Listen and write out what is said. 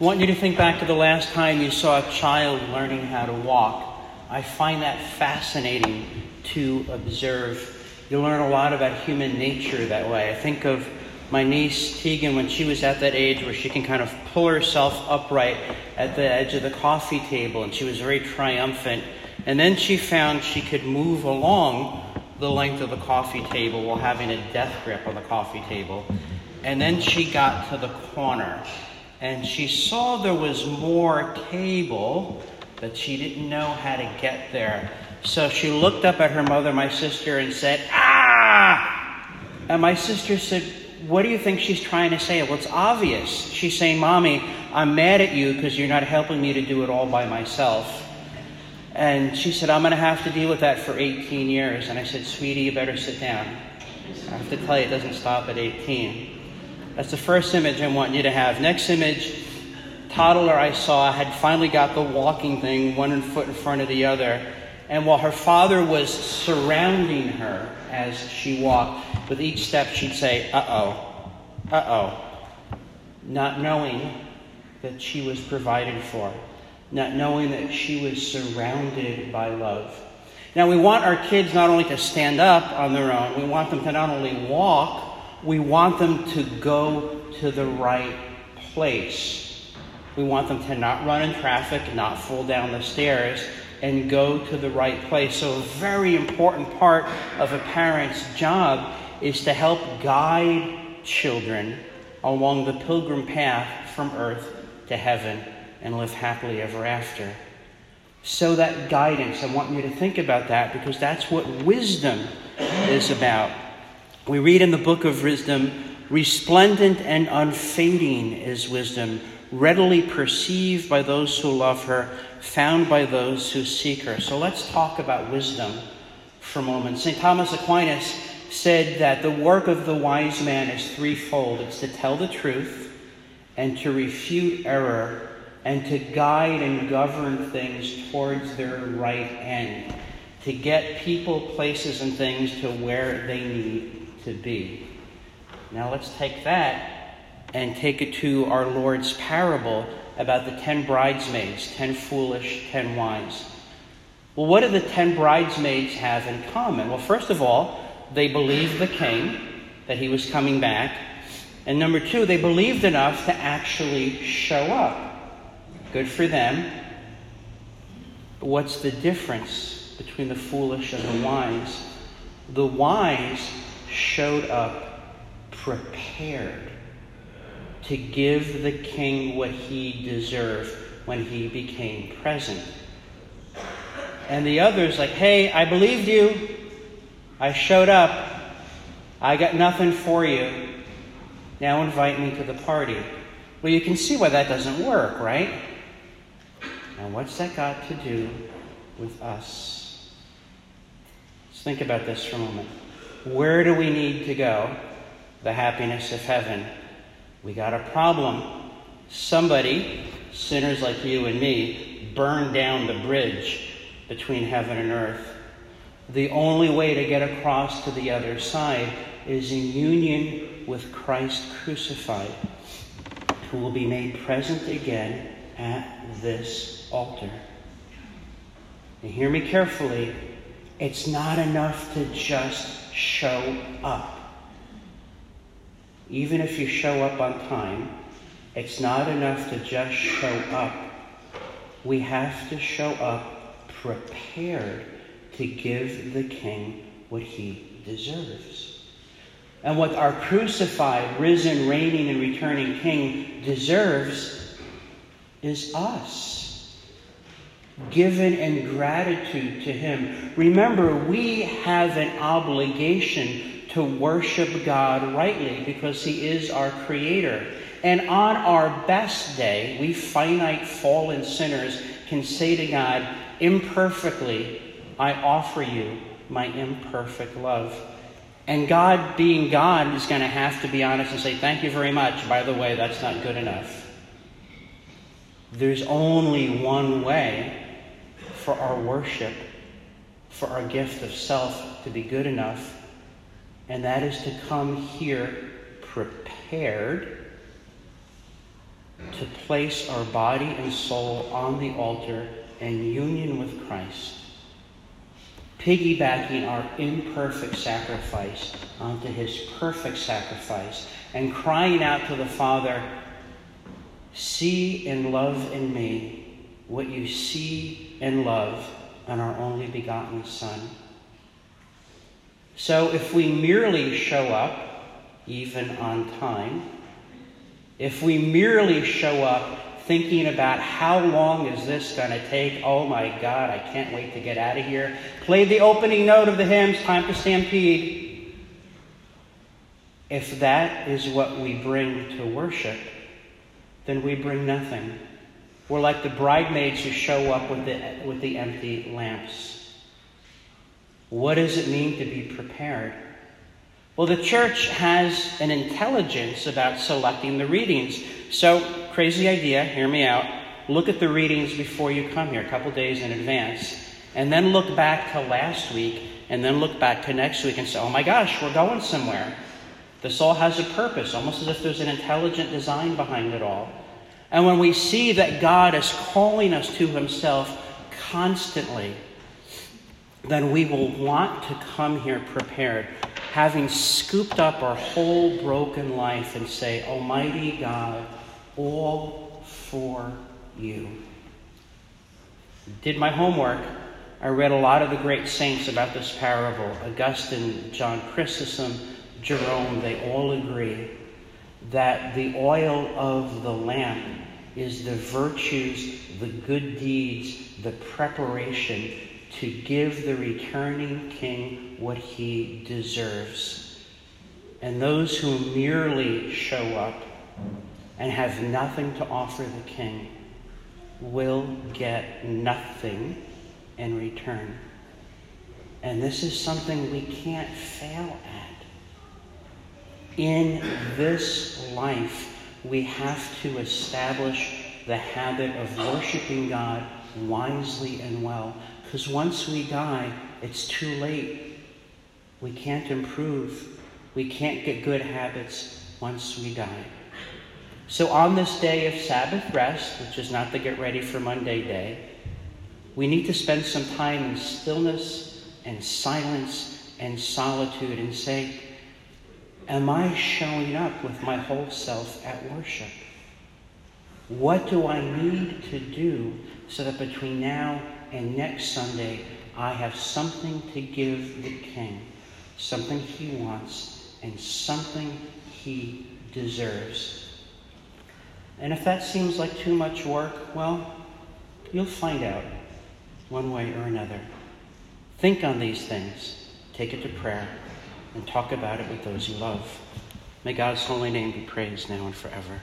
I want you to think back to the last time you saw a child learning how to walk. I find that fascinating to observe. You learn a lot about human nature that way. I think of my niece Tegan when she was at that age where she can kind of pull herself upright at the edge of the coffee table, and she was very triumphant. And then she found she could move along the length of the coffee table while having a death grip on the coffee table. And then she got to the corner and she saw there was more table, but she didn't know how to get there. So she looked up at her mother, my sister, and said, Ah! And my sister said, What do you think she's trying to say? Well, it's obvious. She's saying, Mommy, I'm mad at you because you're not helping me to do it all by myself. And she said, I'm going to have to deal with that for 18 years. And I said, Sweetie, you better sit down. I have to tell you, it doesn't stop at 18. That's the first image I want you to have. Next image, toddler I saw had finally got the walking thing, one foot in front of the other. And while her father was surrounding her as she walked, with each step she'd say, uh oh, uh oh, not knowing that she was provided for not knowing that she was surrounded by love. Now, we want our kids not only to stand up on their own, we want them to not only walk, we want them to go to the right place. We want them to not run in traffic, not fall down the stairs, and go to the right place. So, a very important part of a parent's job is to help guide children along the pilgrim path from earth to heaven and live happily ever after. So, that guidance, I want you to think about that because that's what wisdom is about. We read in the book of wisdom, resplendent and unfading is wisdom, readily perceived by those who love her, found by those who seek her. So, let's talk about wisdom for a moment. St. Thomas Aquinas said that the work of the wise man is threefold it's to tell the truth and to refute error and to guide and govern things towards their right end, to get people, places, and things to where they need to be. Now let's take that and take it to our Lord's parable about the ten bridesmaids, ten foolish, ten wise. Well, what do the ten bridesmaids have in common? Well, first of all, they believed the king, that he was coming back. And number two, they believed enough to actually show up. Good for them. But what's the difference between the foolish and the wise? The wise showed up prepared to give the king what he deserved when he became present. And the others, like, hey, I believed you. I showed up. I got nothing for you. Now invite me to the party. Well, you can see why that doesn't work, right? Now, what's that got to do with us? Let's think about this for a moment. Where do we need to go? The happiness of heaven. We got a problem. Somebody, sinners like you and me, burned down the bridge between heaven and earth. The only way to get across to the other side is in union with Christ crucified, who will be made present again at this altar. And hear me carefully. It's not enough to just show up. Even if you show up on time, it's not enough to just show up. We have to show up prepared to give the king what he deserves. And what our crucified, risen, reigning, and returning king deserves is us given in gratitude to Him. Remember, we have an obligation to worship God rightly because He is our Creator. And on our best day, we finite, fallen sinners can say to God imperfectly, I offer you my imperfect love. And God, being God, is going to have to be honest and say, Thank you very much. By the way, that's not good enough. There's only one way for our worship, for our gift of self to be good enough, and that is to come here prepared to place our body and soul on the altar in union with Christ, piggybacking our imperfect sacrifice onto his perfect sacrifice, and crying out to the Father, See and love in me what you see and love in our only begotten Son. So if we merely show up, even on time, if we merely show up thinking about how long is this going to take, oh my God, I can't wait to get out of here, play the opening note of the hymns, time to stampede. If that is what we bring to worship, then we bring nothing. We're like the bridesmaids who show up with the, with the empty lamps. What does it mean to be prepared? Well, the church has an intelligence about selecting the readings. So, crazy idea, hear me out. Look at the readings before you come here, a couple days in advance, and then look back to last week, and then look back to next week and say, oh my gosh, we're going somewhere. This all has a purpose, almost as if there's an intelligent design behind it all. And when we see that God is calling us to Himself constantly, then we will want to come here prepared, having scooped up our whole broken life and say, Almighty God, all for you. Did my homework. I read a lot of the great saints about this parable Augustine, John Chrysostom, Jerome, they all agree that the oil of the lamp is the virtues, the good deeds, the preparation to give the returning king what he deserves. And those who merely show up and have nothing to offer the king will get nothing in return. And this is something we can't fail at. In this life, we have to establish the habit of worshiping God wisely and well. Because once we die, it's too late. We can't improve. We can't get good habits once we die. So, on this day of Sabbath rest, which is not the get ready for Monday day, we need to spend some time in stillness and silence and solitude and say, Am I showing up with my whole self at worship? What do I need to do so that between now and next Sunday I have something to give the King, something he wants, and something he deserves? And if that seems like too much work, well, you'll find out one way or another. Think on these things, take it to prayer and talk about it with those you love. May God's holy name be praised now and forever.